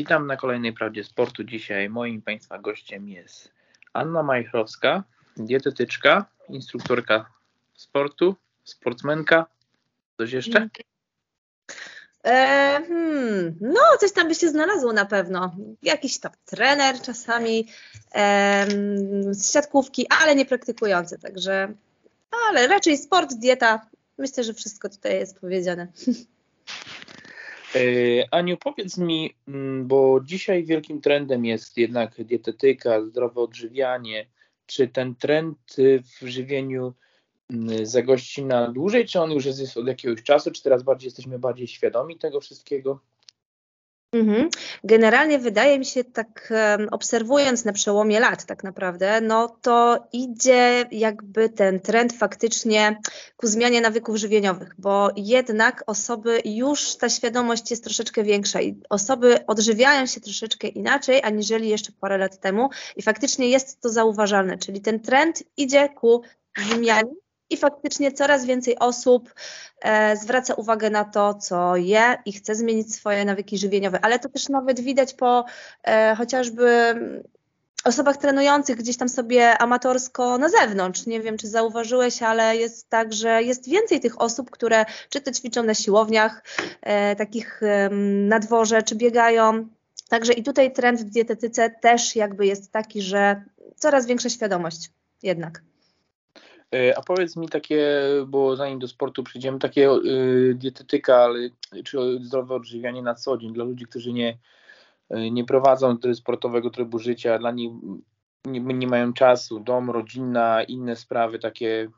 Witam na kolejnej Prawdzie Sportu. Dzisiaj moim Państwa gościem jest Anna Majchrowska, dietetyczka, instruktorka sportu, sportsmenka. Coś jeszcze? E, hmm, no, coś tam by się znalazło na pewno. Jakiś tam trener czasami e, z siatkówki, ale nie praktykujący, także, ale raczej sport, dieta. Myślę, że wszystko tutaj jest powiedziane. E, Aniu, powiedz mi, mm, bo dzisiaj wielkim trendem jest jednak dietetyka, zdrowe odżywianie. Czy ten trend w żywieniu mm, zagości na dłużej, czy on już jest od jakiegoś czasu, czy teraz bardziej jesteśmy bardziej świadomi tego wszystkiego? Mhm. Generalnie wydaje mi się, tak obserwując na przełomie lat, tak naprawdę, no to idzie jakby ten trend faktycznie ku zmianie nawyków żywieniowych, bo jednak osoby już ta świadomość jest troszeczkę większa i osoby odżywiają się troszeczkę inaczej aniżeli jeszcze parę lat temu i faktycznie jest to zauważalne, czyli ten trend idzie ku zmianie i faktycznie coraz więcej osób e, zwraca uwagę na to, co je i chce zmienić swoje nawyki żywieniowe, ale to też nawet widać po e, chociażby osobach trenujących gdzieś tam sobie amatorsko na zewnątrz. Nie wiem, czy zauważyłeś, ale jest tak, że jest więcej tych osób, które czy to ćwiczą na siłowniach, e, takich na dworze, czy biegają. Także i tutaj trend w dietetyce też jakby jest taki, że coraz większa świadomość jednak. E, a powiedz mi takie, bo zanim do sportu przyjdziemy, takie y, dietetyka, ale, czy zdrowe odżywianie na co dzień dla ludzi, którzy nie, y, nie prowadzą sportowego trybu życia, dla nich nie, nie mają czasu, dom, rodzina, inne sprawy takie.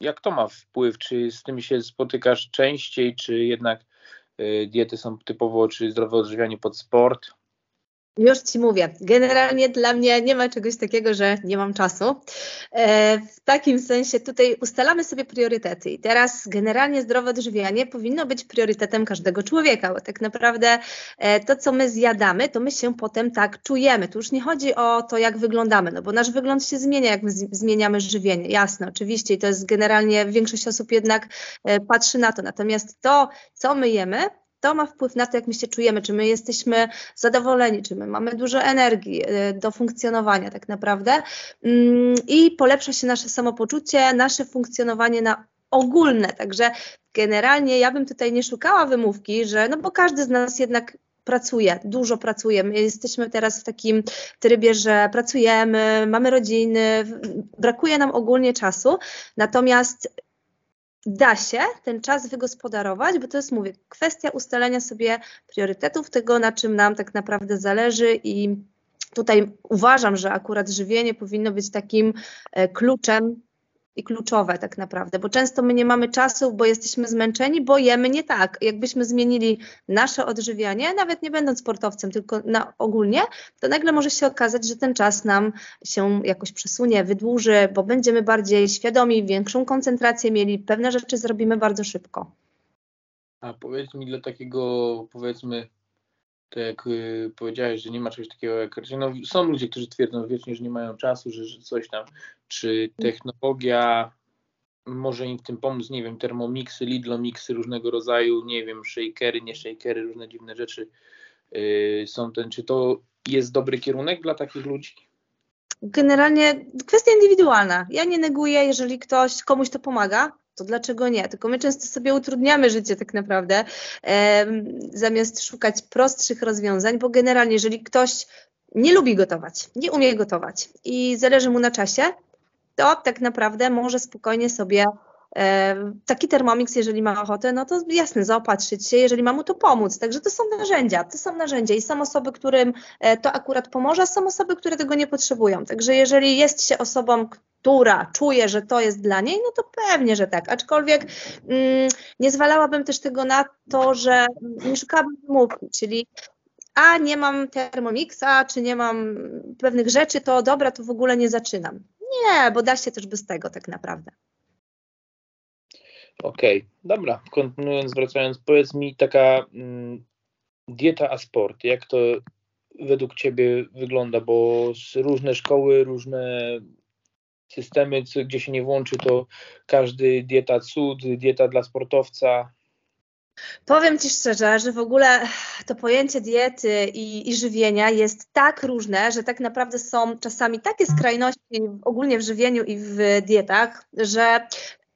Jak to ma wpływ? Czy z tym się spotykasz częściej, czy jednak diety są typowo, czy zdrowe odżywianie pod sport? Już Ci mówię, generalnie dla mnie nie ma czegoś takiego, że nie mam czasu. E, w takim sensie tutaj ustalamy sobie priorytety i teraz generalnie zdrowe odżywianie powinno być priorytetem każdego człowieka, bo tak naprawdę e, to, co my zjadamy, to my się potem tak czujemy. Tu już nie chodzi o to, jak wyglądamy, no bo nasz wygląd się zmienia, jak my zmieniamy żywienie. Jasne, oczywiście i to jest generalnie większość osób jednak e, patrzy na to. Natomiast to, co my jemy, to ma wpływ na to, jak my się czujemy, czy my jesteśmy zadowoleni, czy my mamy dużo energii y, do funkcjonowania tak naprawdę mm, i polepsza się nasze samopoczucie, nasze funkcjonowanie na ogólne. Także generalnie ja bym tutaj nie szukała wymówki, że no bo każdy z nas jednak pracuje, dużo pracuje. My jesteśmy teraz w takim trybie, że pracujemy, mamy rodziny, brakuje nam ogólnie czasu. Natomiast da się ten czas wygospodarować, bo to jest, mówię, kwestia ustalenia sobie priorytetów, tego na czym nam tak naprawdę zależy i tutaj uważam, że akurat żywienie powinno być takim e, kluczem i kluczowe tak naprawdę, bo często my nie mamy czasu, bo jesteśmy zmęczeni, bo jemy nie tak. Jakbyśmy zmienili nasze odżywianie, nawet nie będąc sportowcem, tylko na ogólnie, to nagle może się okazać, że ten czas nam się jakoś przesunie, wydłuży, bo będziemy bardziej świadomi, większą koncentrację mieli, pewne rzeczy zrobimy bardzo szybko. A powiedz mi dla takiego, powiedzmy, tak jak y, powiedziałeś, że nie ma czegoś takiego jak. No, są ludzie, którzy twierdzą wiecznie, że nie mają czasu, że, że coś tam. Czy technologia może im w tym pomóc? Nie wiem, termomiksy, lidlomiksy różnego rodzaju, nie wiem, shakery, nie shakery, różne dziwne rzeczy yy, są ten. Czy to jest dobry kierunek dla takich ludzi? Generalnie kwestia indywidualna. Ja nie neguję, jeżeli ktoś komuś to pomaga, to dlaczego nie? Tylko my często sobie utrudniamy życie tak naprawdę, e, zamiast szukać prostszych rozwiązań, bo generalnie jeżeli ktoś nie lubi gotować, nie umie gotować i zależy mu na czasie, to tak naprawdę może spokojnie sobie e, taki termomix, jeżeli ma ochotę, no to jasne, zaopatrzyć się, jeżeli ma mu to pomóc. Także to są narzędzia, to są narzędzia i są osoby, którym e, to akurat pomoże, są osoby, które tego nie potrzebują. Także jeżeli jest się osobą, która czuje, że to jest dla niej, no to pewnie, że tak. Aczkolwiek mm, nie zwalałabym też tego na to, że nie szukałabym wymówki, czyli a nie mam Thermomixa, czy nie mam pewnych rzeczy, to dobra, to w ogóle nie zaczynam. Nie, bo da się też bez tego tak naprawdę. Okej, okay, dobra. Kontynuując, wracając, powiedz mi taka mm, dieta a sport, jak to według Ciebie wygląda, bo różne szkoły, różne systemy, gdzie się nie włączy, to każdy dieta cud, dieta dla sportowca. Powiem Ci szczerze, że w ogóle to pojęcie diety i, i, żywienia jest tak różne, że tak naprawdę są czasami takie skrajności ogólnie w żywieniu i w dietach, że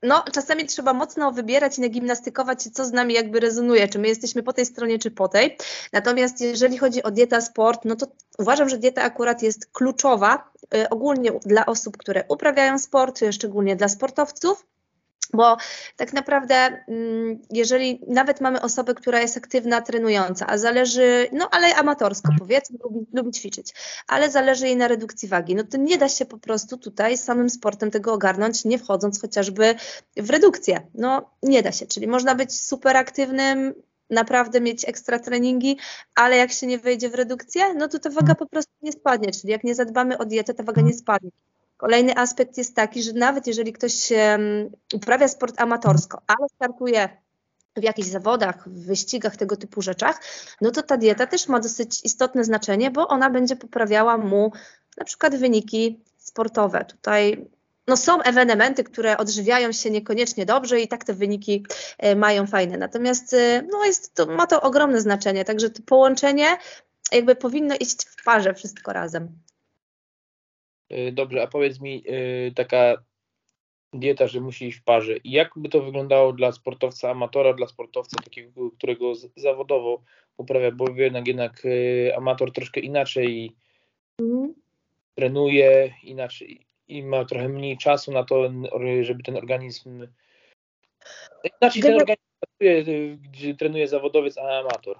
no, czasami trzeba mocno wybierać i nagimnastykować co z nami jakby rezonuje, czy my jesteśmy po tej stronie, czy po tej. Natomiast jeżeli chodzi o dieta, sport, no to uważam, że dieta akurat jest kluczowa y, ogólnie dla osób, które uprawiają sport, szczególnie dla sportowców. Bo tak naprawdę, mm, jeżeli nawet mamy osobę, która jest aktywna, trenująca, a zależy, no ale amatorsko powiedzmy, lubi, lubi ćwiczyć, ale zależy jej na redukcji wagi, no to nie da się po prostu tutaj samym sportem tego ogarnąć, nie wchodząc chociażby w redukcję. No nie da się, czyli można być super aktywnym, naprawdę mieć ekstra treningi, ale jak się nie wejdzie w redukcję, no to ta waga po prostu nie spadnie, czyli jak nie zadbamy o dietę, ta waga nie spadnie. Kolejny aspekt jest taki, że nawet jeżeli ktoś um, uprawia sport amatorsko, ale startuje w jakichś zawodach, w wyścigach, tego typu rzeczach, no to ta dieta też ma dosyć istotne znaczenie, bo ona będzie poprawiała mu na przykład wyniki sportowe. Tutaj no są ewenementy, które odżywiają się niekoniecznie dobrze i tak te wyniki e, mają fajne. Natomiast e, no jest to, ma to ogromne znaczenie, także to połączenie jakby powinno iść w parze wszystko razem. Y, dobrze, a powiedz mi, y, taka dieta, że musi iść w parze. I jak by to wyglądało dla sportowca amatora, dla sportowca takiego, którego zawodowo uprawia, bo jednak, jednak y, amator troszkę inaczej mm. trenuje, inaczej i ma trochę mniej czasu na to, żeby ten organizm inaczej ten organizm pracuje, gdzie trenuje zawodowiec, a amator.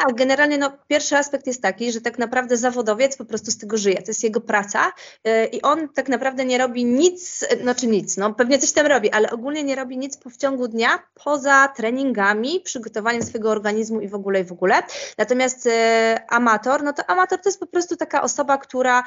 Tak, generalnie no, pierwszy aspekt jest taki, że tak naprawdę zawodowiec po prostu z tego żyje. To jest jego praca yy, i on tak naprawdę nie robi nic, znaczy nic, no pewnie coś tam robi, ale ogólnie nie robi nic w ciągu dnia poza treningami, przygotowaniem swojego organizmu i w ogóle i w ogóle. Natomiast yy, amator, no to amator to jest po prostu taka osoba, która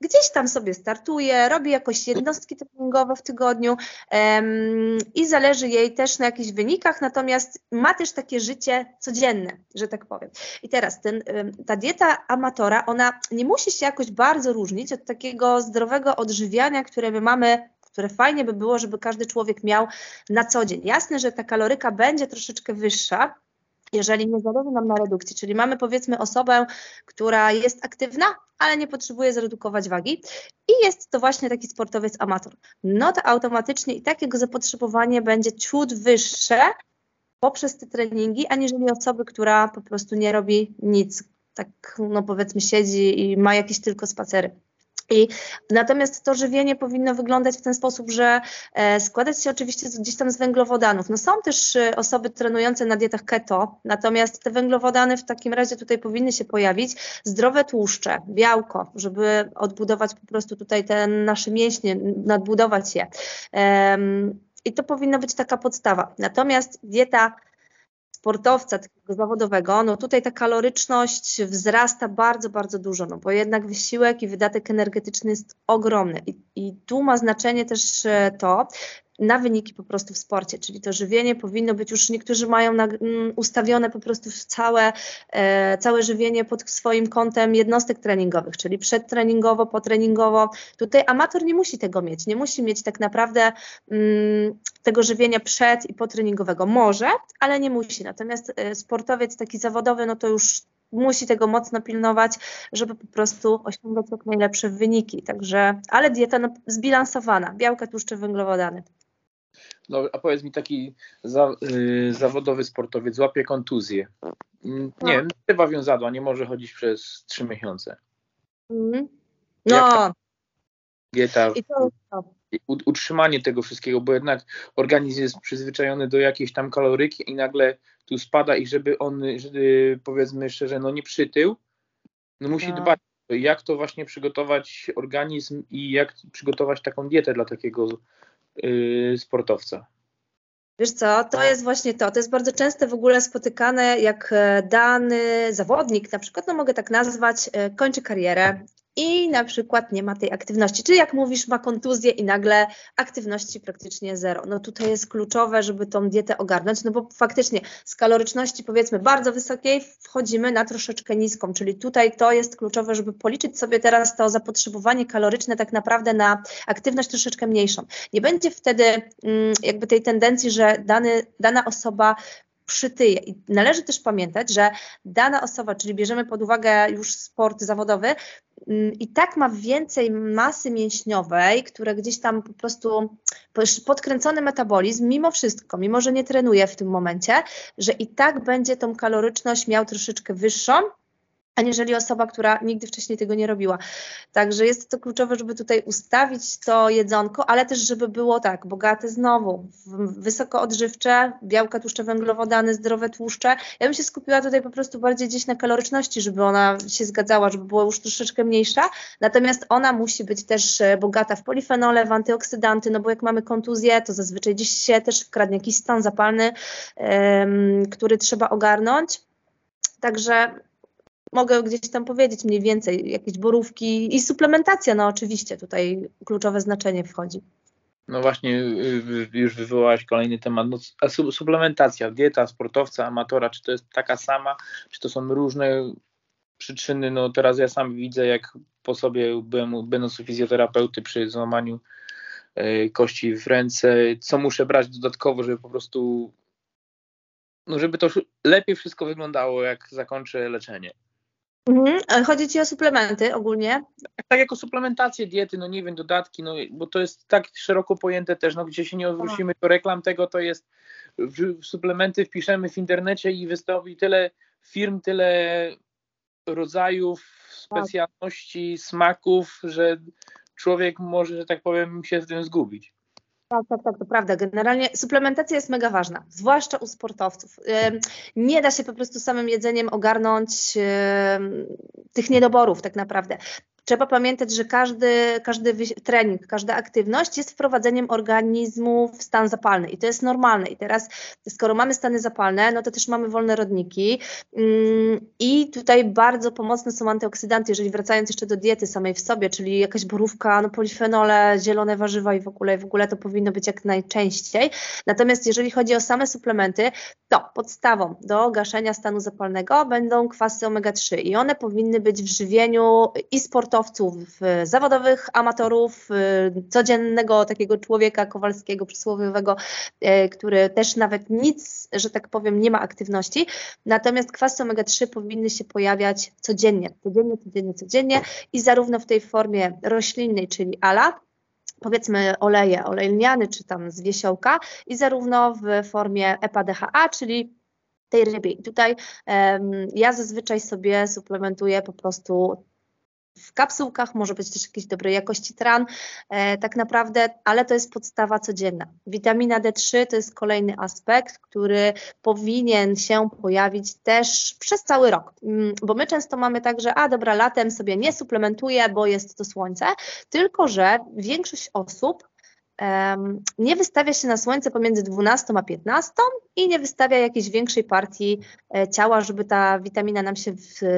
gdzieś tam sobie startuje, robi jakoś jednostki treningowe w tygodniu um, i zależy jej też na jakichś wynikach, natomiast ma też takie życie codzienne, że tak powiem. I teraz ten, ta dieta amatora, ona nie musi się jakoś bardzo różnić od takiego zdrowego odżywiania, które my mamy które fajnie by było, żeby każdy człowiek miał na co dzień. Jasne, że ta kaloryka będzie troszeczkę wyższa, jeżeli nie zależy nam na redukcji, czyli mamy powiedzmy osobę, która jest aktywna, ale nie potrzebuje zredukować wagi i jest to właśnie taki sportowiec amator, no to automatycznie i takiego zapotrzebowanie będzie ciut wyższe poprzez te treningi, aniżeli osoby, która po prostu nie robi nic, tak no powiedzmy siedzi i ma jakieś tylko spacery. I natomiast to żywienie powinno wyglądać w ten sposób, że e, składać się oczywiście gdzieś tam z węglowodanów. No są też e, osoby trenujące na dietach keto, natomiast te węglowodany w takim razie tutaj powinny się pojawić. Zdrowe tłuszcze, białko, żeby odbudować po prostu tutaj te nasze mięśnie, nadbudować je. I to powinna być taka podstawa. Natomiast dieta sportowca takiego zawodowego, no tutaj ta kaloryczność wzrasta bardzo, bardzo dużo, no bo jednak wysiłek i wydatek energetyczny jest ogromny. I, i tu ma znaczenie też e, to, na wyniki po prostu w sporcie, czyli to żywienie powinno być już, niektórzy mają na, um, ustawione po prostu całe, e, całe żywienie pod swoim kątem jednostek treningowych, czyli przedtreningowo, potreningowo. Tutaj amator nie musi tego mieć, nie musi mieć tak naprawdę um, tego żywienia przed i potreningowego. Może, ale nie musi. Natomiast e, sportowiec taki zawodowy, no to już musi tego mocno pilnować, żeby po prostu osiągać jak najlepsze wyniki. Także, ale dieta no, zbilansowana, białka, tłuszcze, węglowodany. No, a powiedz mi, taki za, y, zawodowy sportowiec złapie kontuzję. Mm, nie wiem, no. chyba wiązadła, nie może chodzić przez trzy miesiące. Mm. No. Dieta, I to, utrzymanie tego wszystkiego, bo jednak organizm jest przyzwyczajony do jakiejś tam kaloryki i nagle tu spada i żeby on, żeby, powiedzmy szczerze, no nie przytył, no musi no. dbać, jak to właśnie przygotować organizm i jak przygotować taką dietę dla takiego sportowca. Wiesz co, to jest właśnie to. To jest bardzo często w ogóle spotykane, jak e, dany zawodnik, na przykład, no mogę tak nazwać, e, kończy karierę i na przykład nie ma tej aktywności. Czy jak mówisz, ma kontuzję i nagle aktywności praktycznie zero. No tutaj jest kluczowe, żeby tą dietę ogarnąć, no bo faktycznie z kaloryczności powiedzmy bardzo wysokiej wchodzimy na troszeczkę niską, czyli tutaj to jest kluczowe, żeby policzyć sobie teraz to zapotrzebowanie kaloryczne tak naprawdę na aktywność troszeczkę mniejszą. Nie będzie wtedy mm, jakby tej tendencji, że dany, dana osoba przytyje. I należy też pamiętać, że dana osoba, czyli bierzemy pod uwagę już sport zawodowy, mm, i tak ma więcej masy mięśniowej, która gdzieś tam po prostu podkręcony metabolizm, mimo wszystko, mimo że nie trenuje w tym momencie, że i tak będzie tą kaloryczność miał troszeczkę wyższą, aniżeli osoba, która nigdy wcześniej tego nie robiła. Także jest to kluczowe, żeby tutaj ustawić to jedzonko, ale też, żeby było tak, bogate znowu, wysoko odżywcze, białka, tłuszcze, węglowodany, zdrowe tłuszcze. Ja bym się skupiła tutaj po prostu bardziej gdzieś na kaloryczności, żeby ona się zgadzała, żeby była już troszeczkę mniejsza, natomiast ona musi być też e, bogata w polifenole, w antyoksydanty, no bo jak mamy kontuzję, to zazwyczaj gdzieś się też wkradnie jakiś stan zapalny, który trzeba ogarnąć. Także mogę gdzieś tam powiedzieć mniej więcej, jakieś borówki i suplementacja, no oczywiście tutaj kluczowe znaczenie wchodzi. No właśnie, y, y, już wywołałaś kolejny temat. No, a suplementacja, dieta sportowca, amatora, czy to jest taka sama, czy to są różne przyczyny? No teraz ja sam widzę, jak po sobie byłem, będąc u fizjoterapeuty przy złamaniu y, kości w ręce, co muszę brać dodatkowo, żeby po prostu, no żeby to lepiej wszystko wyglądało, jak zakończę leczenie. Mhm. Chodzi Ci o suplementy ogólnie? Tak, jako suplementację diety, no nie wiem, dodatki, no bo to jest tak szeroko pojęte też, no gdzie się nie odwrócimy do reklam tego, to jest w, suplementy wpiszemy w internecie i wystąpi tyle firm, tyle rodzajów, specjalności, smaków, że człowiek może, że tak powiem, się z tym zgubić. Tak, tak, tak, to prawda. Generalnie suplementacja jest mega ważna, zwłaszcza u sportowców. Nie da się po prostu samym jedzeniem ogarnąć tych niedoborów tak naprawdę. Trzeba pamiętać, że każdy, każdy trening, każda aktywność jest wprowadzeniem organizmu w stan zapalny i to jest normalne. I teraz, skoro mamy stany zapalne, no to też mamy wolne rodniki mm, i tutaj bardzo pomocne są antyoksydanty, jeżeli wracając jeszcze do diety samej w sobie, czyli jakaś borówka, no polifenole, zielone warzywa i w ogóle, w ogóle to powinno być jak najczęściej. Natomiast jeżeli chodzi o same suplementy, to podstawą do gaszenia stanu zapalnego będą kwasy omega-3 i one powinny być w żywieniu i sportowym, sportowców, zawodowych, amatorów, codziennego takiego człowieka kowalskiego, przysłowiowego, e, który też nawet nic, że tak powiem, nie ma aktywności. Natomiast kwasy omega-3 powinny się pojawiać codziennie, codziennie, codziennie, codziennie i zarówno w tej formie roślinnej, czyli ala, powiedzmy oleje, olej lniany czy tam z wiesiołka i zarówno w formie EPA-DHA, czyli tej rybie. I tutaj um, ja zazwyczaj sobie suplementuję po prostu w kapsułkach, może być też jakiejś dobrej jakości tran, e, tak naprawdę, ale to jest podstawa codzienna. Witamina D3 to jest kolejny aspekt, który powinien się pojawić też przez cały rok, mm, bo my często mamy tak, że a dobra, latem sobie nie suplementuję, bo jest to słońce, tylko że większość osób nie wystawia się na słońce pomiędzy 12 a 15 i nie wystawia jakiejś większej partii e, ciała, żeby ta witamina nam się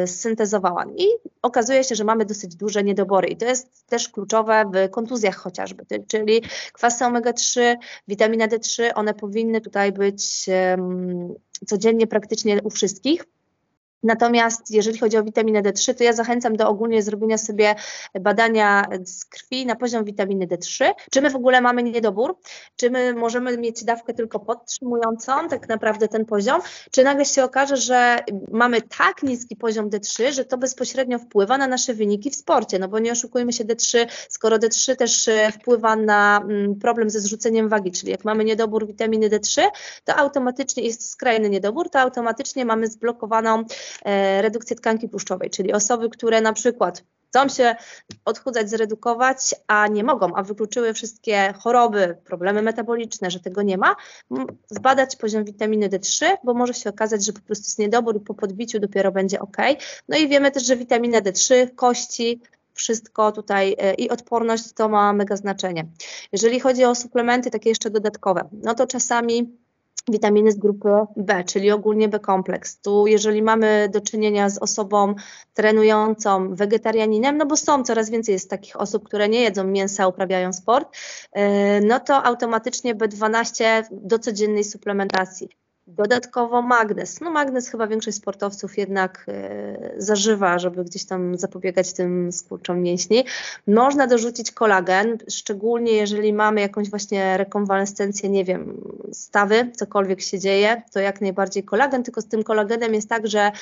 syntezowała. I okazuje się, że mamy dosyć duże niedobory i to jest też kluczowe w kontuzjach chociażby, czyli kwasy omega-3, witamina D3, one powinny tutaj być codziennie praktycznie u wszystkich. Natomiast jeżeli chodzi o witaminę D3, to ja zachęcam do ogólnie zrobienia sobie badania z krwi na poziom witaminy D3. Czy my w ogóle mamy niedobór? Czy my możemy mieć dawkę tylko podtrzymującą tak naprawdę ten poziom? Czy nagle się okaże, że mamy tak niski poziom D3, że to bezpośrednio wpływa na nasze wyniki w sporcie? No bo nie oszukujmy się D3, skoro D3 też e, wpływa na mm, problem ze zrzuceniem wagi, czyli jak mamy niedobór witaminy D3, to automatycznie jest skrajny niedobór, to automatycznie mamy zblokowaną redukcję tkanki tłuszczowej, czyli osoby, które na przykład chcą się odchudzać, zredukować, a nie mogą, a wykluczyły wszystkie choroby, problemy metaboliczne, że tego nie ma, zbadać poziom witaminy D3, bo może się okazać, że po prostu jest niedobór i po podbiciu dopiero będzie ok. No i wiemy też, że witamina D3, kości, wszystko tutaj e, i odporność to ma mega znaczenie. Jeżeli chodzi o suplementy takie jeszcze dodatkowe, no to czasami witaminy z grupy B, czyli ogólnie B-kompleks. Tu jeżeli mamy do czynienia z osobą trenującą wegetarianinem, no bo są coraz więcej jest takich osób, które nie jedzą mięsa, uprawiają sport, e, no to automatycznie B12 do codziennej suplementacji. Dodatkowo magnez. No magnez chyba większość sportowców jednak e, zażywa, żeby gdzieś tam zapobiegać tym skurczom mięśni. Można dorzucić kolagen, szczególnie jeżeli mamy jakąś właśnie rekonwalescencję, nie wiem, stawy, cokolwiek się dzieje, to jak najbardziej kolagen, tylko z tym kolagenem jest tak, że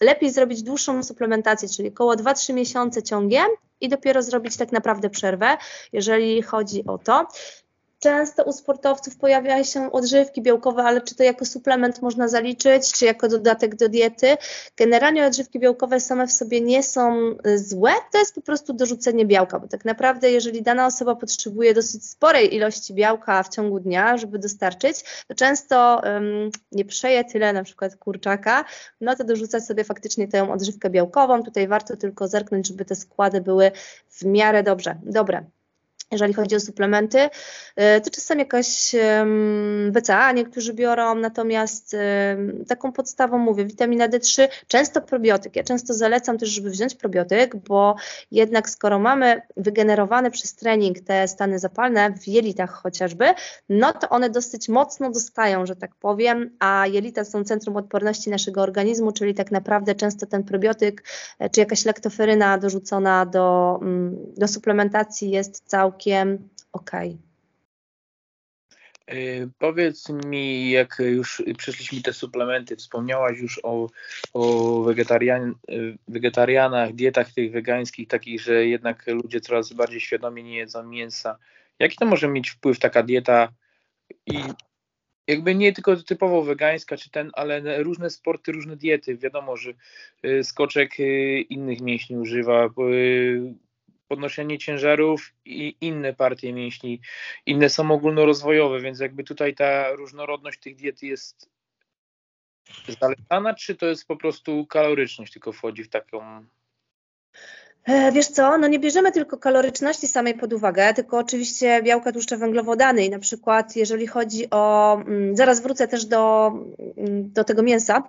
lepiej zrobić dłuższą suplementację, czyli około 2-3 miesiące ciągiem i dopiero zrobić tak naprawdę przerwę, jeżeli chodzi o to. Często u sportowców pojawiają się odżywki białkowe, ale czy to jako suplement można zaliczyć, czy jako dodatek do diety? Generalnie odżywki białkowe same w sobie nie są y, złe, to jest po prostu dorzucenie białka, bo tak naprawdę jeżeli dana osoba potrzebuje dosyć sporej ilości białka w ciągu dnia, żeby dostarczyć, to często um, nie przeje tyle na przykład kurczaka, no to dorzucać sobie faktycznie tę odżywkę białkową. Tutaj warto tylko zerknąć, żeby te składy były w miarę dobrze, dobre jeżeli chodzi o suplementy, e, to czasem jakaś BCA niektórzy biorą, natomiast taką podstawą mówię, witamina D3, często probiotyk. Ja często zalecam też, żeby wziąć probiotyk, bo jednak skoro mamy wygenerowane przez trening te stany zapalne w jelitach chociażby, no to one dosyć mocno dostają, że tak powiem, a jelita są centrum odporności naszego organizmu, czyli tak naprawdę często ten probiotyk e, czy jakaś lektoferyna dorzucona do, mm, do suplementacji jest całkiem całkiem ok. Powiedz mi, jak już przeszliśmy te suplementy, wspomniałaś już o, o wegetarian, wegetarianach, dietach tych wegańskich, takich, że jednak ludzie coraz bardziej świadomie nie jedzą mięsa. Jaki to może mieć wpływ taka dieta i jakby nie tylko typowo wegańska czy ten, ale różne sporty, różne diety. Wiadomo, że y, skoczek y, innych mięśni używa, y, podnoszenie ciężarów i inne partie mięśni. Inne są ogólnorozwojowe, więc jakby tutaj ta różnorodność tych diet jest zalecana, czy to jest po prostu kaloryczność tylko wchodzi w taką e, Wiesz co, no nie bierzemy tylko kaloryczności samej pod uwagę, tylko oczywiście białka, tłuszcze, węglowodany i na przykład jeżeli chodzi o, mm, zaraz wrócę też do, mm, do tego mięsa,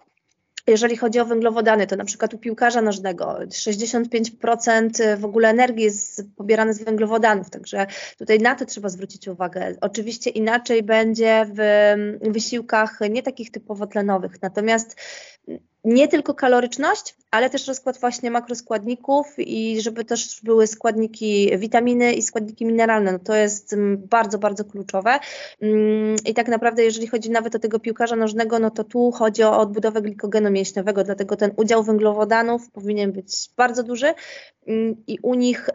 jeżeli chodzi o węglowodany, to na przykład u piłkarza nożnego 65% w ogóle energii jest pobierane z węglowodanów, także tutaj na to trzeba zwrócić uwagę. Oczywiście inaczej będzie w wysiłkach nie takich typowo tlenowych, natomiast nie tylko kaloryczność, ale też rozkład właśnie makroskładników i żeby też były składniki witaminy i składniki mineralne. No to jest mm, bardzo, bardzo kluczowe. Mm, I tak naprawdę, jeżeli chodzi nawet o tego piłkarza nożnego, no to tu chodzi o odbudowę glikogenu mięśniowego, dlatego ten udział węglowodanów powinien być bardzo duży mm, i u nich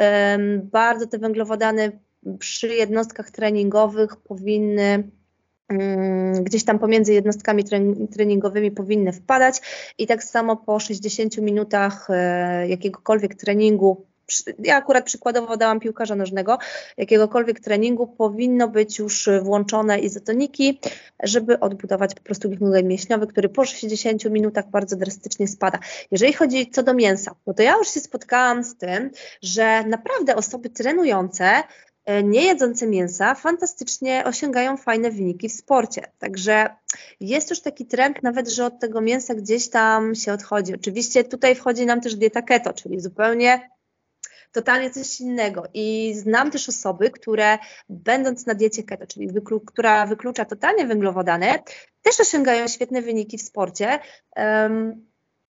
bardzo te węglowodany przy jednostkach treningowych powinny gdzieś tam pomiędzy jednostkami treningowymi powinny wpadać i tak samo po 60 minutach e, jakiegokolwiek treningu ja akurat przykładowo dałam piłkarza nożnego, jakiegokolwiek treningu powinno być już włączone izotoniki, żeby odbudować po prostu glikogen mięśniowy, który po 60 minutach bardzo drastycznie spada. Jeżeli chodzi co do mięsa, no to ja już się spotkałam z tym, że naprawdę osoby trenujące nie jedzące mięsa fantastycznie osiągają fajne wyniki w sporcie. Także jest już taki trend nawet, że od tego mięsa gdzieś tam się odchodzi. Oczywiście tutaj wchodzi nam też dieta keto, czyli zupełnie totalnie coś innego. I znam też osoby, które będąc na diecie keto, czyli wyklu, która wyklucza totalnie węglowodany, też osiągają świetne wyniki w sporcie. Um,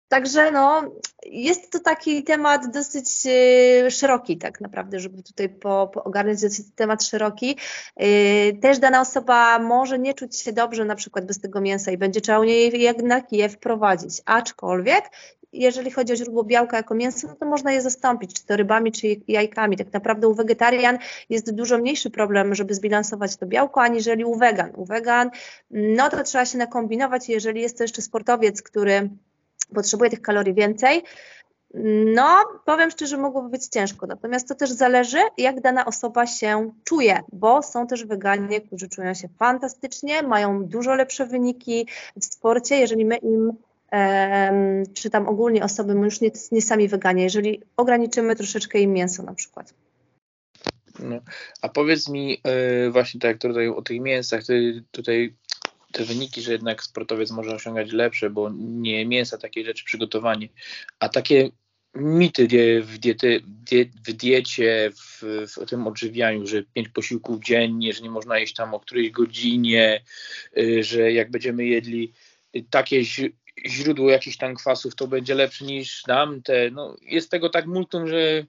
Także no, jest to taki temat dosyć y, szeroki tak naprawdę, żeby tutaj po, po ogarnąć dosyć temat szeroki. Y, też dana osoba może nie czuć się dobrze na przykład bez tego mięsa i będzie trzeba u niej jednak je wprowadzić. Aczkolwiek jeżeli chodzi o źródło białka jako mięso, no to można je zastąpić, czy to rybami, czy jajkami. Tak naprawdę u wegetarian jest dużo mniejszy problem, żeby zbilansować to białko, aniżeli u wegan. U wegan, no to trzeba się nakombinować, jeżeli jest to jeszcze sportowiec, który potrzebuje tych kalorii więcej, no, powiem szczerze, mogłoby być ciężko. Natomiast to też zależy, jak dana osoba się czuje, bo są też weganie, którzy czują się fantastycznie, mają dużo lepsze wyniki w sporcie, jeżeli my im czy tam ogólnie osoby, już nie, nie sami weganie, jeżeli ograniczymy troszeczkę im mięso na przykład. No. A powiedz mi yy, właśnie tak tutaj o tych mięsach, tutaj te wyniki, że jednak sportowiec może osiągać lepsze, bo nie mięsa, takie rzeczy, przygotowanie, a takie mity w, diety, w diecie, w, w tym odżywianiu, że pięć posiłków dziennie, że nie można jeść tam o której godzinie, y, że jak będziemy jedli takie źródło jakichś tam kwasów, to będzie lepsze niż tamte. No, jest tego tak multum, że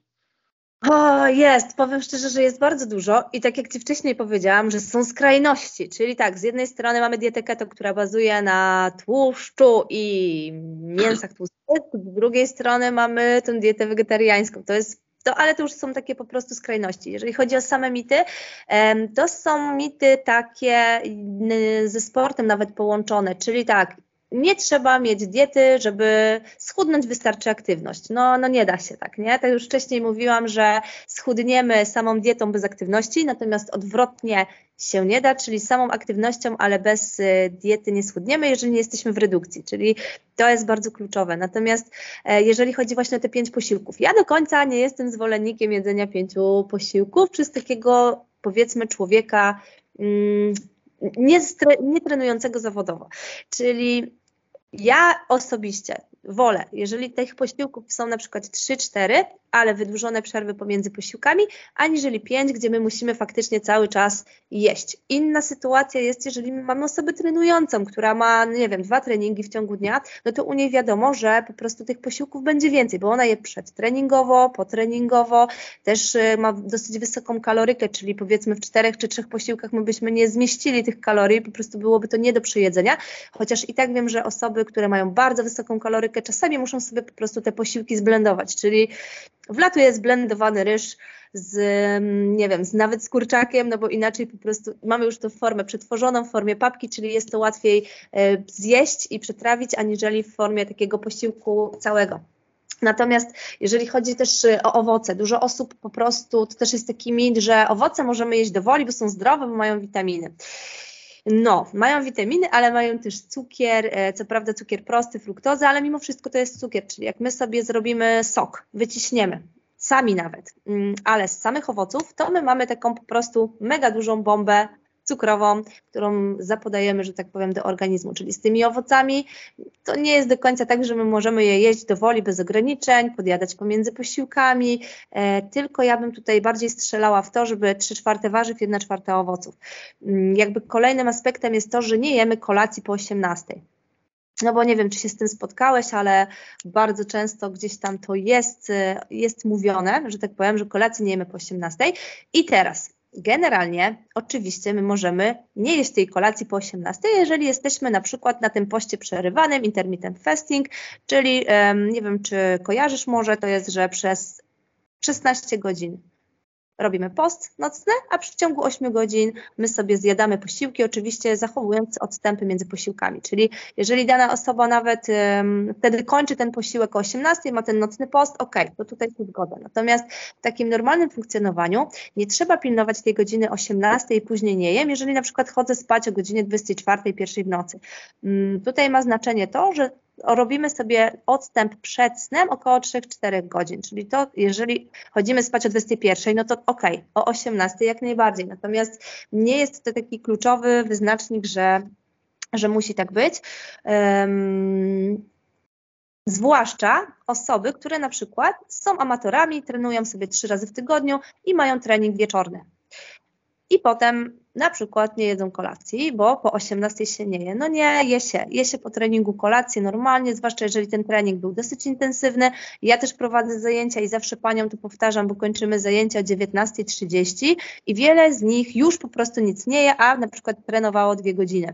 o, jest. Powiem szczerze, że jest bardzo dużo i tak jak Ci wcześniej powiedziałam, że są skrajności, czyli tak, z jednej strony mamy dietę keto, która bazuje na tłuszczu i mięsach tłustych, z drugiej strony mamy tę dietę wegetariańską. To jest to, ale to już są takie po prostu skrajności. Jeżeli chodzi o same mity, to są mity takie ze sportem nawet połączone, czyli tak, nie trzeba mieć diety, żeby schudnąć, wystarczy aktywność. No, no nie da się tak, nie? Tak już wcześniej mówiłam, że schudniemy samą dietą bez aktywności, natomiast odwrotnie się nie da, czyli samą aktywnością, ale bez y, diety nie schudniemy, jeżeli nie jesteśmy w redukcji, czyli to jest bardzo kluczowe. Natomiast e, jeżeli chodzi właśnie o te pięć posiłków, ja do końca nie jestem zwolennikiem jedzenia pięciu posiłków przez takiego powiedzmy człowieka mm, nie, nie trenującego zawodowo. Czyli ja osobiście wolę, jeżeli tych posiłków są na przykład 3-4, ale wydłużone przerwy pomiędzy posiłkami, aniżeli 5, gdzie my musimy faktycznie cały czas jeść. Inna sytuacja jest, jeżeli mamy osobę trenującą, która ma, nie wiem, dwa treningi w ciągu dnia, no to u niej wiadomo, że po prostu tych posiłków będzie więcej, bo ona je przedtreningowo, potreningowo, też y, ma dosyć wysoką kalorykę, czyli powiedzmy w czterech czy trzech posiłkach my byśmy nie zmieścili tych kalorii, po prostu byłoby to nie do przyjedzenia, chociaż i tak wiem, że osoby, które mają bardzo wysoką kalorykę, czasami muszą sobie po prostu te posiłki zblendować, czyli Wlatuje zblendowany ryż z, nie wiem, z, nawet z kurczakiem, no bo inaczej po prostu mamy już to formę przetworzoną w formie papki, czyli jest to łatwiej e, zjeść i przetrawić, aniżeli w formie takiego posiłku całego. Natomiast jeżeli chodzi też e, o owoce, dużo osób po prostu, to też jest taki mit, że owoce możemy jeść dowoli, bo są zdrowe, bo mają witaminy. No, mają witaminy, ale mają też cukier, e, co prawda cukier prosty, fruktozę, ale mimo wszystko to jest cukier, czyli jak my sobie zrobimy sok, wyciśniemy, sami nawet, mm, ale z samych owoców, to my mamy taką po prostu mega dużą bombę cukrową, którą zapodajemy, że tak powiem, do organizmu. Czyli z tymi owocami to nie jest do końca tak, że my możemy je jeść do woli, bez ograniczeń, podjadać pomiędzy posiłkami, e, tylko ja bym tutaj bardziej strzelała w to, żeby 3 czwarte warzyw, 1 czwarta owoców. Mm, jakby kolejnym aspektem jest to, że nie jemy kolacji po 18. No bo nie wiem, czy się z tym spotkałeś, ale bardzo często gdzieś tam to jest, e, jest mówione, że tak powiem, że kolacji nie jemy po 18. I teraz generalnie oczywiście my możemy nie jeść tej kolacji po 18, jeżeli jesteśmy na przykład na tym poście przerywanym, intermittent fasting, czyli nie wiem, czy kojarzysz może, to jest, że przez 16 godzin robimy post nocny, a w ciągu 8 godzin my sobie zjadamy posiłki, oczywiście zachowując odstępy między posiłkami. Czyli jeżeli dana osoba nawet um, wtedy kończy ten posiłek o 18, ma ten nocny post, ok, to tutaj jest zgoda. Natomiast w takim normalnym funkcjonowaniu nie trzeba pilnować tej godziny 18 i później nie jem, jeżeli na przykład chodzę spać o godzinie 24, 1 w nocy. Um, tutaj ma znaczenie to, że robimy sobie odstęp przed snem około 3-4 godzin, czyli to jeżeli chodzimy spać o 21, no to ok, o 18 jak najbardziej, natomiast nie jest to taki kluczowy wyznacznik, że, że musi tak być. Um, Zwłaszcza osoby, które na przykład są amatorami, trenują sobie trzy razy w tygodniu i mają trening wieczorny. I potem na przykład nie jedzą kolacji, bo po 18 się nie je. No nie, je się. Je się po treningu kolację normalnie, zwłaszcza jeżeli ten trening był dosyć intensywny. Ja też prowadzę zajęcia i zawsze paniom to powtarzam, bo kończymy zajęcia o 19.30 i wiele z nich już po prostu nic nie je, a na przykład trenowało dwie godziny.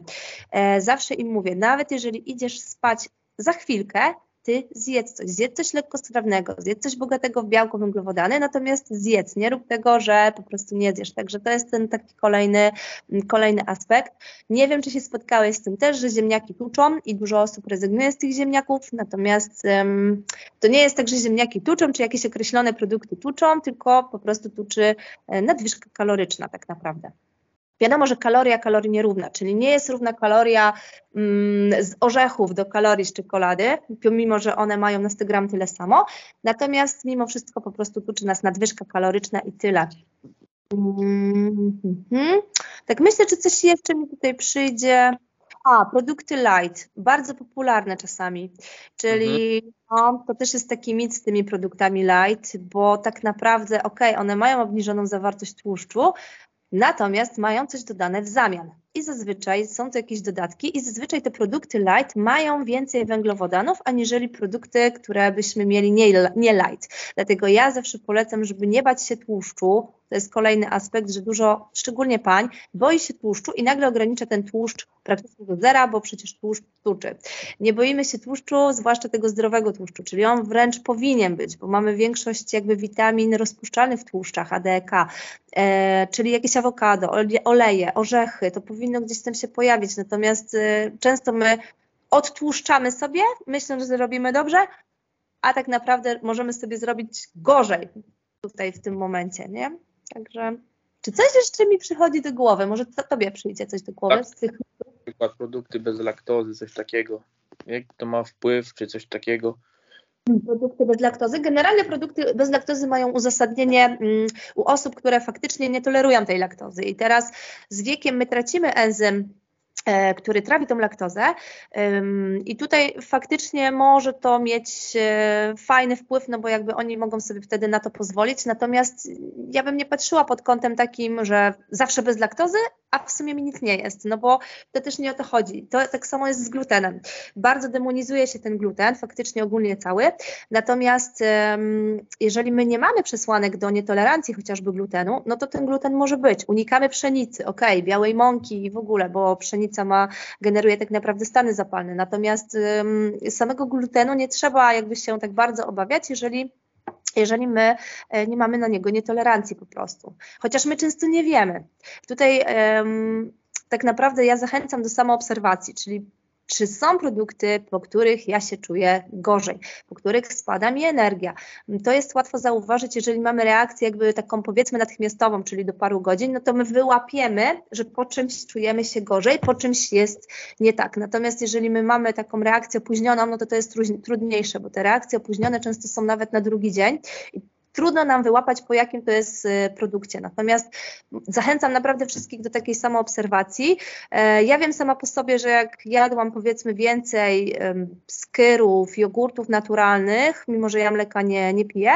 E, zawsze im mówię, nawet jeżeli idziesz spać za chwilkę, ty zjedz coś, zjedz coś lekkostrawnego, zjedz coś bogatego w białko, węglowodany, natomiast zjedz, nie rób tego, że po prostu nie zjesz. Także to jest ten taki kolejny, kolejny aspekt. Nie wiem, czy się spotkałeś z tym też, że ziemniaki tuczą i dużo osób rezygnuje z tych ziemniaków, natomiast um, to nie jest tak, że ziemniaki tuczą, czy jakieś określone produkty tuczą, tylko po prostu tuczy e, nadwyżka kaloryczna tak naprawdę. Wiadomo, że kaloria kalorii nierówna, czyli nie jest równa kaloria mm, z orzechów do kalorii z czekolady, mimo że one mają na 100 gram tyle samo, natomiast mimo wszystko po prostu tuczy nas nadwyżka kaloryczna i tyle. Mm -hmm. Tak myślę, czy coś jeszcze mi tutaj przyjdzie. A, produkty light, bardzo popularne czasami, czyli mhm. no, to też jest taki mit z tymi produktami light, bo tak naprawdę, ok, one mają obniżoną zawartość tłuszczu, natomiast mają coś dodane w zamian i zazwyczaj są to jakieś dodatki i zazwyczaj te produkty light mają więcej węglowodanów, aniżeli produkty, które byśmy mieli nie, nie light. Dlatego ja zawsze polecam, żeby nie bać się tłuszczu, to jest kolejny aspekt, że dużo, szczególnie pań, boi się tłuszczu i nagle ogranicza ten tłuszcz praktycznie do zera, bo przecież tłuszcz tuczy. Nie boimy się tłuszczu, zwłaszcza tego zdrowego tłuszczu, czyli on wręcz powinien być, bo mamy większość jakby witamin rozpuszczalnych w tłuszczach, ADK, e, czyli jakieś awokado, oleje, orzechy, to powinno gdzieś tam się pojawić, natomiast e, często my odtłuszczamy sobie, myśląc, że robimy dobrze, a tak naprawdę możemy sobie zrobić gorzej tutaj w tym momencie, nie? Także, czy coś jeszcze mi przychodzi do głowy? Może to tobie przyjdzie coś do głowy tak. z tych... Na przykład produkty bez laktozy, coś takiego. Jak to ma wpływ, czy coś takiego? Produkty bez laktozy. Generalnie produkty bez laktozy mają uzasadnienie mm, u osób, które faktycznie nie tolerują tej laktozy. I teraz z wiekiem my tracimy enzym E, który trawi tą laktozę i tutaj faktycznie może to mieć e, fajny wpływ, no bo jakby oni mogą sobie wtedy na to pozwolić, natomiast ja bym nie patrzyła pod kątem takim, że zawsze bez laktozy, a w sumie mi nic nie jest, no bo to też nie o to chodzi. To tak samo jest z glutenem. Bardzo demonizuje się ten gluten, faktycznie ogólnie cały, natomiast jeżeli my nie mamy przesłanek do nietolerancji chociażby glutenu, no to ten gluten może być. Unikamy pszenicy, ok, białej mąki i w ogóle, bo pszenica ma, generuje tak naprawdę stany zapalne, natomiast samego glutenu nie trzeba jakby się tak bardzo obawiać, jeżeli jeżeli my e, nie mamy na niego nietolerancji po prostu. Chociaż my często nie wiemy. Tutaj tak naprawdę ja zachęcam do samoobserwacji, czyli czy są produkty, po których ja się czuję gorzej, po których spada mi energia. To jest łatwo zauważyć, jeżeli mamy reakcję jakby taką powiedzmy natychmiastową, czyli do paru godzin, no to my wyłapiemy, że po czymś czujemy się gorzej, po czymś jest nie tak. Natomiast jeżeli my mamy taką reakcję opóźnioną, no to to jest trudniejsze, bo te reakcje opóźnione często są nawet na drugi dzień trudno nam wyłapać, po jakim to jest y, produkcie. Natomiast zachęcam naprawdę wszystkich do takiej samoobserwacji. E, ja wiem sama po sobie, że jak jadłam powiedzmy więcej skyrów, jogurtów naturalnych, mimo że ja mleka nie, nie piję,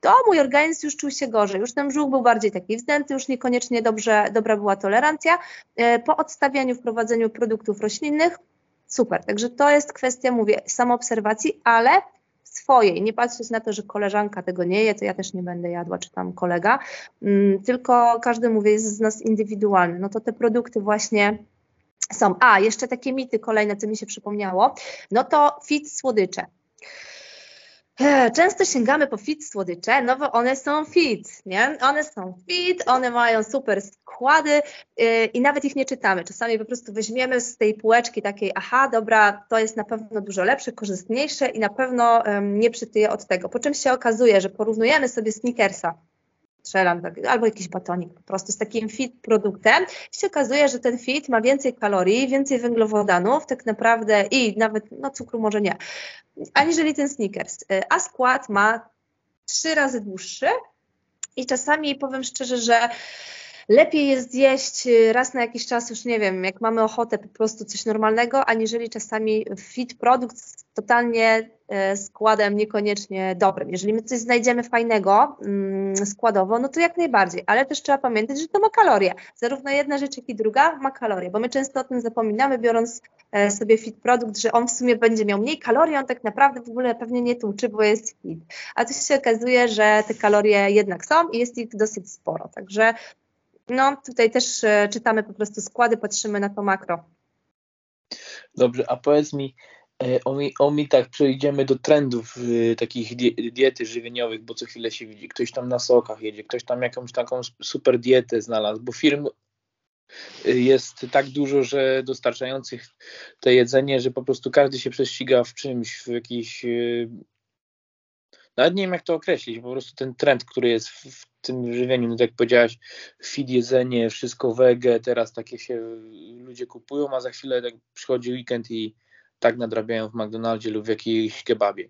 to mój organizm już czuł się gorzej, już ten brzuch był bardziej taki wzdęty, już niekoniecznie dobrze, dobra była tolerancja. E, po odstawianiu, wprowadzeniu produktów roślinnych super. Także to jest kwestia, mówię, samoobserwacji, ale swojej, nie patrzeć na to, że koleżanka tego nie je, to ja też nie będę jadła, czy tam kolega, mm, tylko każdy, mówię, jest z nas indywidualny. No to te produkty właśnie są. A, jeszcze takie mity kolejne, co mi się przypomniało, no to fit słodycze. Często sięgamy po fit słodycze, no bo one są fit, nie? One są fit, one mają super składy yy, i nawet ich nie czytamy. Czasami po prostu weźmiemy z tej półeczki takiej, aha, dobra, to jest na pewno dużo lepsze, korzystniejsze i na pewno um, nie przytyje od tego. Po czym się okazuje, że porównujemy sobie Snickersa strzelam, tak, albo jakiś batonik po prostu z takim fit produktem. I się okazuje, że ten fit ma więcej kalorii, więcej węglowodanów tak naprawdę i nawet, no cukru może nie, aniżeli ten Snickers, a skład ma trzy razy dłuższy i czasami powiem szczerze, że lepiej jest zjeść raz na jakiś czas, już nie wiem, jak mamy ochotę po prostu coś normalnego, aniżeli czasami fit produkt totalnie składem niekoniecznie dobrym. Jeżeli my coś znajdziemy fajnego mm, składowo, no to jak najbardziej, ale też trzeba pamiętać, że to ma kalorie. Zarówno jedna rzecz, jak i druga ma kalorie, bo my często o tym zapominamy, biorąc e, sobie fit produkt, że on w sumie będzie miał mniej kalorii, on tak naprawdę w ogóle pewnie nie tłuczy, bo jest fit. A tu się okazuje, że te kalorie jednak są i jest ich dosyć sporo. Także no tutaj też e, czytamy po prostu składy, patrzymy na to makro. Dobrze, a powiedz mi, E, o mi, o mi tak przejdziemy do trendów y, takich diety żywieniowych, bo co chwilę się widzi, ktoś tam na sokach jedzie, ktoś tam jakąś taką super dietę znalazł, bo firm y, jest tak dużo, że dostarczających te jedzenie, że po prostu każdy się prześciga w czymś, w jakiś y, nawet nie wiem jak to określić, po prostu ten trend, który jest w, w tym żywieniu, no tak jak powiedziałaś, feed jedzenie, wszystko wege, teraz takie się ludzie kupują, a za chwilę tak przychodzi weekend i tak nadrabiają w McDonaldzie lub w jakiejś kebabie.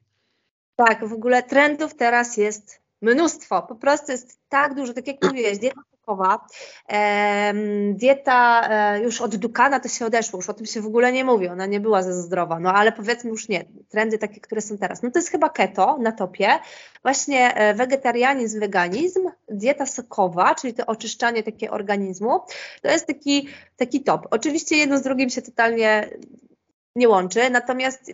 Tak, w ogóle trendów teraz jest mnóstwo. Po prostu jest tak dużo, tak jak mówiłeś, dieta sokowa. Dieta e, już od Dukana to się odeszło, już o tym się w ogóle nie mówi, ona nie była za zdrowa, no ale powiedzmy już nie, trendy takie, które są teraz. No to jest chyba keto na topie, właśnie e, wegetarianizm, weganizm, dieta sokowa, czyli to oczyszczanie takie organizmu, to jest taki, taki top. Oczywiście jedno z drugim się totalnie nie łączy, natomiast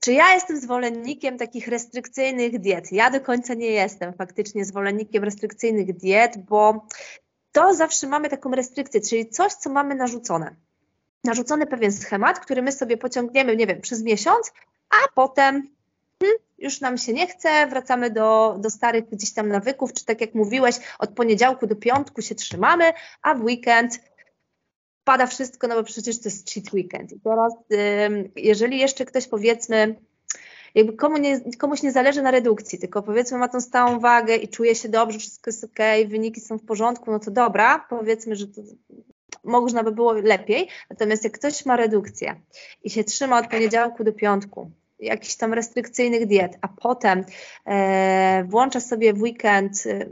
czy ja jestem zwolennikiem takich restrykcyjnych diet? Ja do końca nie jestem faktycznie zwolennikiem restrykcyjnych diet, bo to zawsze mamy taką restrykcję, czyli coś, co mamy narzucone. Narzucony pewien schemat, który my sobie pociągniemy, nie wiem, przez miesiąc, a potem hmm, już nam się nie chce, wracamy do, do starych gdzieś tam nawyków, czy tak jak mówiłeś, od poniedziałku do piątku się trzymamy, a w weekend pada wszystko, no bo przecież to jest cheat weekend. I teraz, jeżeli jeszcze ktoś powiedzmy, jakby komu nie, komuś nie zależy na redukcji, tylko powiedzmy ma tą stałą wagę i czuje się dobrze, wszystko jest ok, wyniki są w porządku, no to dobra, powiedzmy, że to można by było lepiej. Natomiast jak ktoś ma redukcję i się trzyma od poniedziałku do piątku, jakichś tam restrykcyjnych diet, a potem e, włącza sobie w weekend e,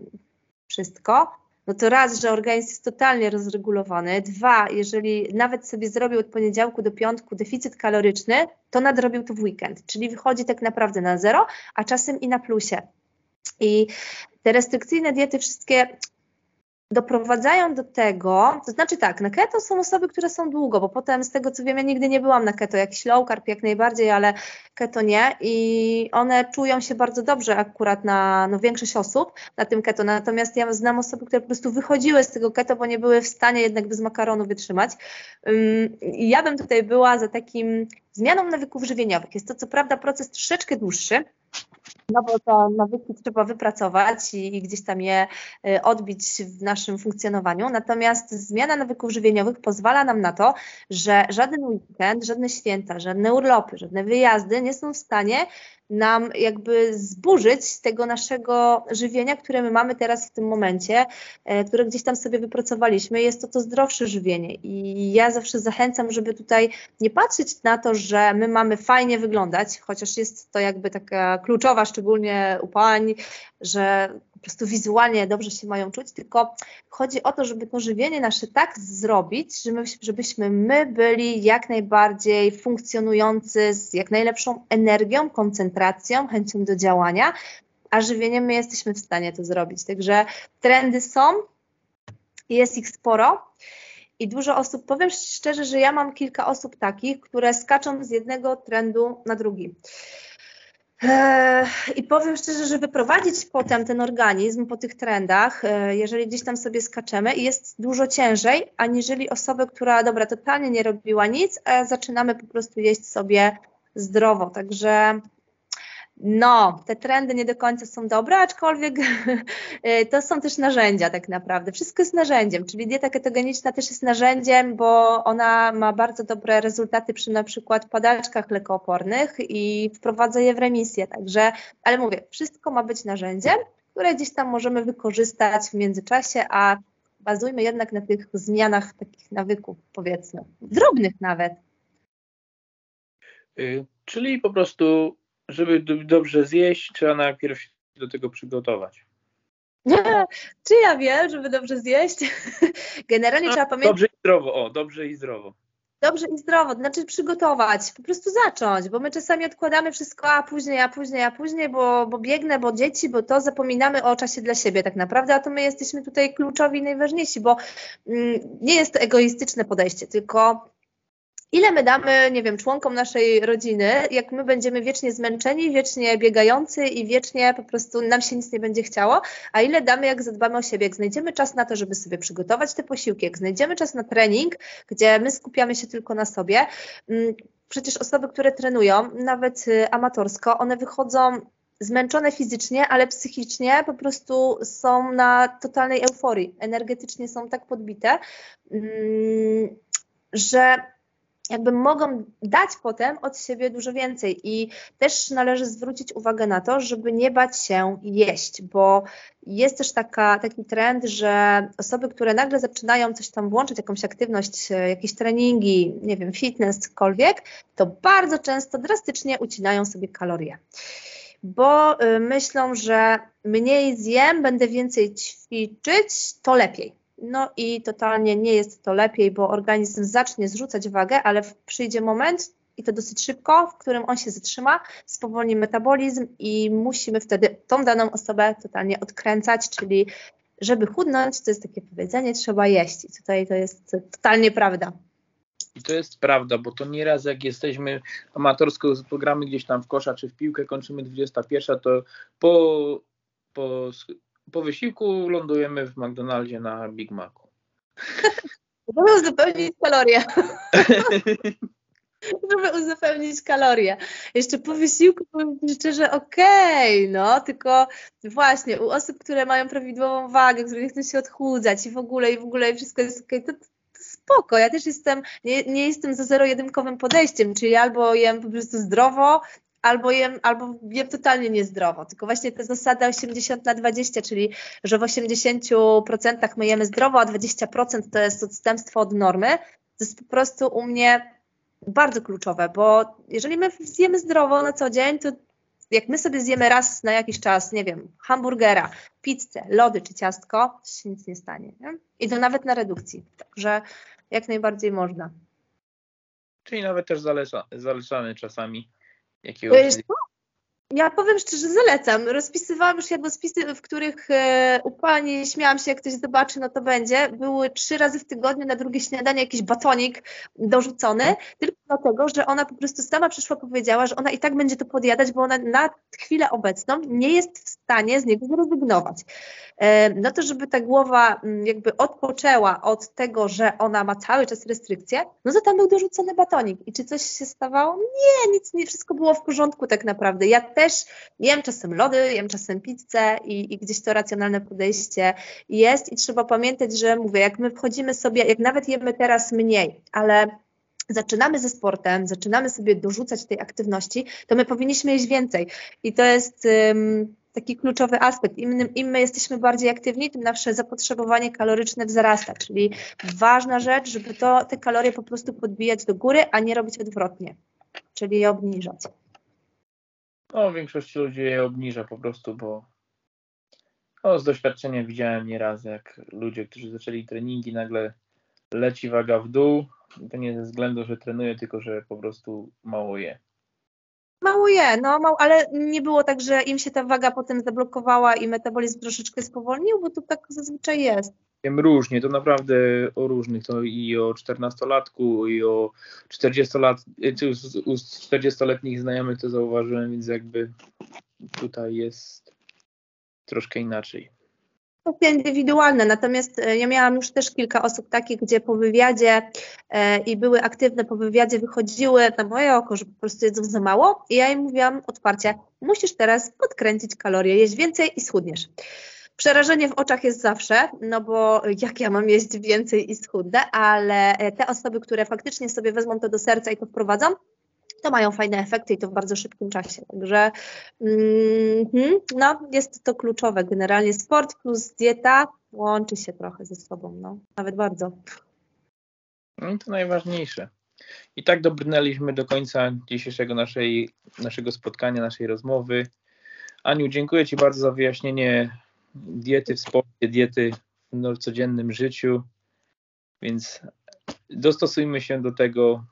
wszystko, no to raz, że organizm jest totalnie rozregulowany, dwa, jeżeli nawet sobie zrobił od poniedziałku do piątku deficyt kaloryczny, to nadrobił to w weekend, czyli wychodzi tak naprawdę na zero, a czasem i na plusie. I te restrykcyjne diety wszystkie doprowadzają do tego, to znaczy tak, na keto są osoby, które są długo, bo potem z tego co wiem, ja nigdy nie byłam na keto, jakiś low carb jak najbardziej, ale keto nie. I one czują się bardzo dobrze akurat na no, większość osób na tym keto, natomiast ja znam osoby, które po prostu wychodziły z tego keto, bo nie były w stanie jednak bez makaronu wytrzymać. I ja bym tutaj była za takim zmianą nawyków żywieniowych. Jest to co prawda proces troszeczkę dłuższy, no bo te nawyki trzeba wypracować i, i, gdzieś tam je y, odbić w naszym funkcjonowaniu. Natomiast zmiana nawyków żywieniowych pozwala nam na to, że żaden weekend, żadne święta, żadne urlopy, żadne wyjazdy nie są w stanie nam jakby zburzyć tego naszego żywienia, które my mamy teraz w tym momencie, e, które gdzieś tam sobie wypracowaliśmy. Jest to to zdrowsze żywienie i ja zawsze zachęcam, żeby tutaj nie patrzeć na to, że my mamy fajnie wyglądać, chociaż jest to jakby taka kluczowa, szczególnie u pań, że po prostu wizualnie dobrze się mają czuć, tylko chodzi o to, żeby to żywienie nasze tak zrobić, żeby, żebyśmy my byli jak najbardziej funkcjonujący z jak najlepszą energią, koncentracją, chęcią do działania, a żywieniem my jesteśmy w stanie to zrobić. Także trendy są, jest ich sporo. I dużo osób, powiem szczerze, że ja mam kilka osób takich, które skaczą z jednego trendu na drugi. Eee, I powiem szczerze, że wyprowadzić potem ten organizm po tych trendach, e, jeżeli gdzieś tam sobie skaczemy, jest dużo ciężej, aniżeli osobę, która, dobra, totalnie nie robiła nic, a zaczynamy po prostu jeść sobie zdrowo. Także no, te trendy nie do końca są dobre, aczkolwiek y, to są też narzędzia tak naprawdę. Wszystko jest narzędziem, czyli dieta ketogeniczna też jest narzędziem, bo ona ma bardzo dobre rezultaty przy na przykład padaczkach lekoopornych i wprowadza je w remisję. Także, ale mówię, wszystko ma być narzędziem, które gdzieś tam możemy wykorzystać w międzyczasie, a bazujmy jednak na tych zmianach takich nawyków, powiedzmy, drobnych nawet. Y, czyli po prostu żeby dobrze zjeść, trzeba najpierw się do tego przygotować. Czy ja wiem, żeby dobrze zjeść? Generalnie A, trzeba pamiętać. Dobrze i zdrowo, o, dobrze i zdrowo. Dobrze i zdrowo, znaczy przygotować, po prostu zacząć, bo my czasami odkładamy wszystko, a później, a później, a później, bo, bo biegnę, bo dzieci, bo to zapominamy o czasie dla siebie tak naprawdę, a to my jesteśmy tutaj kluczowi i najważniejsi, bo mm, nie jest to egoistyczne podejście, tylko ile my damy, nie wiem, członkom naszej rodziny, jak my będziemy wiecznie zmęczeni, wiecznie biegający i wiecznie po prostu nam się nic nie będzie chciało, a ile damy, jak zadbamy o siebie, jak znajdziemy czas na to, żeby sobie przygotować te posiłki, jak znajdziemy czas na trening, gdzie my skupiamy się tylko na sobie. Mm, przecież osoby, które trenują, nawet y, amatorsko, one wychodzą zmęczone fizycznie, ale psychicznie po prostu są na totalnej euforii. Energetycznie są tak podbite, mm, że jakby mogą dać potem od siebie dużo więcej i też należy zwrócić uwagę na to, żeby nie bać się jeść, bo jest też taka, taki trend, że osoby, które nagle zaczynają coś tam włączyć, jakąś aktywność, e, jakieś treningi, nie wiem, fitness, cokolwiek, to bardzo często drastycznie ucinają sobie kalorie. bo y, myślą, że mniej zjem, będę więcej ćwiczyć, to lepiej. No i totalnie nie jest to lepiej, bo organizm zacznie zrzucać wagę, ale przyjdzie moment, i to dosyć szybko, w którym on się zatrzyma, spowolni metabolizm i musimy wtedy tą daną osobę totalnie odkręcać, czyli żeby chudnąć, to jest takie powiedzenie, trzeba jeść. I tutaj to jest totalnie prawda. I to jest prawda, bo to nieraz jak jesteśmy amatorsko, programy gdzieś tam w kosza czy w piłkę, kończymy 21, to po, po, po wysiłku lądujemy w McDonaldzie na Big Macu. Żeby uzupełnić kalorie. Żeby uzupełnić kalorie. Jeszcze po wysiłku powiem szczerze, okej, okay, no, tylko właśnie u osób, które mają prawidłową wagę, które nie chcą się odchudzać i w ogóle, i w ogóle, i wszystko jest okej, okay, to, spoko. Ja też jestem, nie, nie jestem za zero-jedynkowym podejściem, czyli albo jem po prostu zdrowo, albo jem, albo jem totalnie niezdrowo. Tylko właśnie ta zasada 80 na 20, czyli że w 80% my jemy zdrowo, a 20% to jest odstępstwo od normy, to jest po prostu u mnie bardzo kluczowe, bo jeżeli my zjemy zdrowo na co dzień, to jak my sobie zjemy raz na jakiś czas, nie wiem, hamburgera, pizzę, lody czy ciastko, się nic nie stanie. Nie? I to nawet na redukcji. Także jak najbardziej można. Czyli nawet też zaleca, zalecamy czasami jakiegoś ja powiem szczerze, zalecam. Rozpisywałam już jadłospisy, w których e, u Pani śmiałam się, jak ktoś zobaczy, no to będzie. Były trzy razy w tygodniu na drugie śniadanie jakiś batonik dorzucony, tylko dlatego, że ona po prostu sama przyszła, powiedziała, że ona i tak będzie to podjadać, bo ona na chwilę obecną nie jest w stanie z niego zrezygnować. E, no to, żeby ta głowa mm, jakby odpoczęła od tego, że ona ma cały czas restrykcje, no to tam był dorzucony batonik. I czy coś się stawało? Nie, nic, nie, wszystko było w porządku tak naprawdę. Ja też jem czasem lody, jem czasem pizzę i, i gdzieś to racjonalne podejście jest i trzeba pamiętać, że mówię, jak my wchodzimy sobie, jak nawet jemy teraz mniej, ale zaczynamy ze sportem, zaczynamy sobie dorzucać tej aktywności, to my powinniśmy jeść więcej. I to jest taki kluczowy aspekt. Im, Im my jesteśmy bardziej aktywni, tym nasze zapotrzebowanie kaloryczne wzrasta. Czyli ważna rzecz, żeby to, te kalorie po prostu podbijać do góry, a nie robić odwrotnie, czyli je obniżać. No, większość ludzi je obniża po prostu, bo no, z doświadczenia widziałem nieraz, jak ludzie, którzy zaczęli treningi, nagle leci waga w dół. I to nie ze względu, że trenuje, tylko że po prostu mało je. Mało je, no, mało, ale nie było tak, że im się ta waga potem zablokowała i metabolizm troszeczkę spowolnił, bo to tak zazwyczaj jest. Wiem różnie, to naprawdę o różnych, to i o 14-latku, i o 40 lat, czy u 40-letnich znajomych to zauważyłem, więc jakby tutaj jest troszkę inaczej. Kwestie indywidualne, natomiast e, ja miałam już też kilka osób takich, gdzie po wywiadzie e, i były aktywne po wywiadzie, wychodziły na moje oko, że po prostu jedzą za mało i ja im mówiłam otwarcie, musisz teraz podkręcić kalorie, jeść więcej i schudniesz. Przerażenie w oczach jest zawsze, no bo jak ja mam jeść więcej i schudnę, ale e, te osoby, które faktycznie sobie wezmą to do serca i to wprowadzą, to mają fajne efekty i to w bardzo szybkim czasie. Także mm, no, jest to kluczowe. Generalnie sport plus dieta łączy się trochę ze sobą, no, nawet bardzo. No to najważniejsze. I tak dobrnęliśmy do końca dzisiejszego naszej, naszego spotkania, naszej rozmowy. Aniu, dziękuję Ci bardzo za wyjaśnienie diety w sporcie, diety w codziennym życiu, więc dostosujmy się do tego,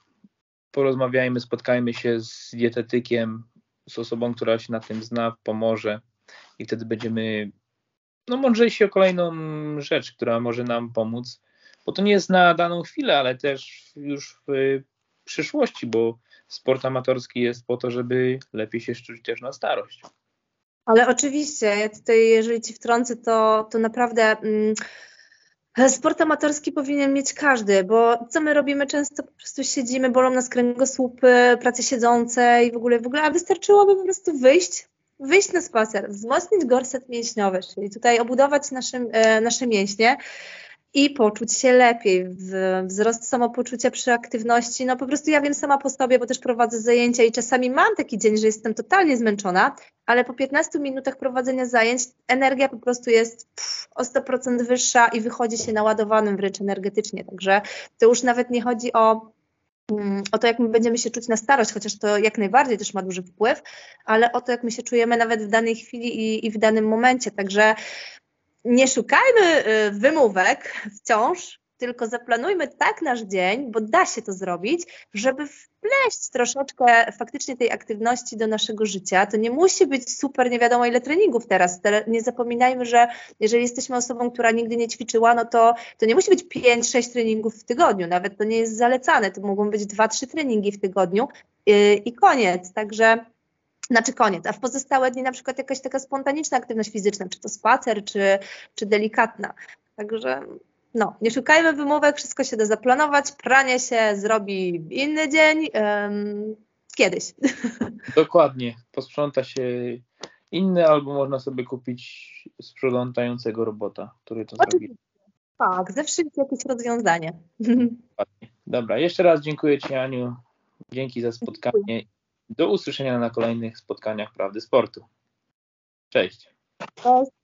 porozmawiajmy, spotkajmy się z dietetykiem, z osobą, która się na tym zna, pomoże i wtedy będziemy no mądrzejsi o kolejną rzecz, która może nam pomóc, bo to nie jest na daną chwilę, ale też już w przyszłości, bo sport amatorski jest po to, żeby lepiej się czuć też na starość. Ale oczywiście, ja tutaj, jeżeli ci wtrącę, to, to naprawdę mm, sport amatorski powinien mieć każdy, bo co my robimy? Często po prostu siedzimy, bolą nas kręgosłupy, prace siedzące i w ogóle, w ogóle, a wystarczyłoby po prostu wyjść, wyjść na spacer, wzmocnić gorset mięśniowy, czyli tutaj obudować nasze, nasze mięśnie i poczuć się lepiej, wzrost samopoczucia przy aktywności. No po prostu ja wiem sama po sobie, bo też prowadzę zajęcia i czasami mam taki dzień, że jestem totalnie zmęczona, ale po 15 minutach prowadzenia zajęć energia po prostu jest pff, o 100% wyższa i wychodzi się naładowanym wręcz energetycznie. Także to już nawet nie chodzi o mm, o to, jak my będziemy się czuć na starość, chociaż to jak najbardziej też ma duży wpływ, ale o to, jak my się czujemy nawet w danej chwili i, i w danym momencie. Także nie szukajmy y, wymówek wciąż, tylko zaplanujmy tak nasz dzień, bo da się to zrobić, żeby wpleść troszeczkę faktycznie tej aktywności do naszego życia. To nie musi być super, nie wiadomo ile treningów teraz. Nie zapominajmy, że jeżeli jesteśmy osobą, która nigdy nie ćwiczyła, no to, to nie musi być 5-6 treningów w tygodniu, nawet to nie jest zalecane. To mogą być 2-3 treningi w tygodniu yy, i koniec. Także znaczy koniec, a w pozostałe dni na przykład jakaś taka spontaniczna aktywność fizyczna, czy to spacer, czy, czy delikatna. Także no, nie szukajmy wymówek, wszystko się da zaplanować, pranie się zrobi inny dzień, kiedyś. Dokładnie, posprząta się inny, albo można sobie kupić sprzątającego robota, który to Oczywiście. zrobi. Tak, zawsze jest jakieś rozwiązanie. Dobra, jeszcze raz dziękuję Ci Aniu, dzięki za spotkanie. Do usłyszenia na kolejnych spotkaniach Prawdy Sportu. Cześć. Cześć.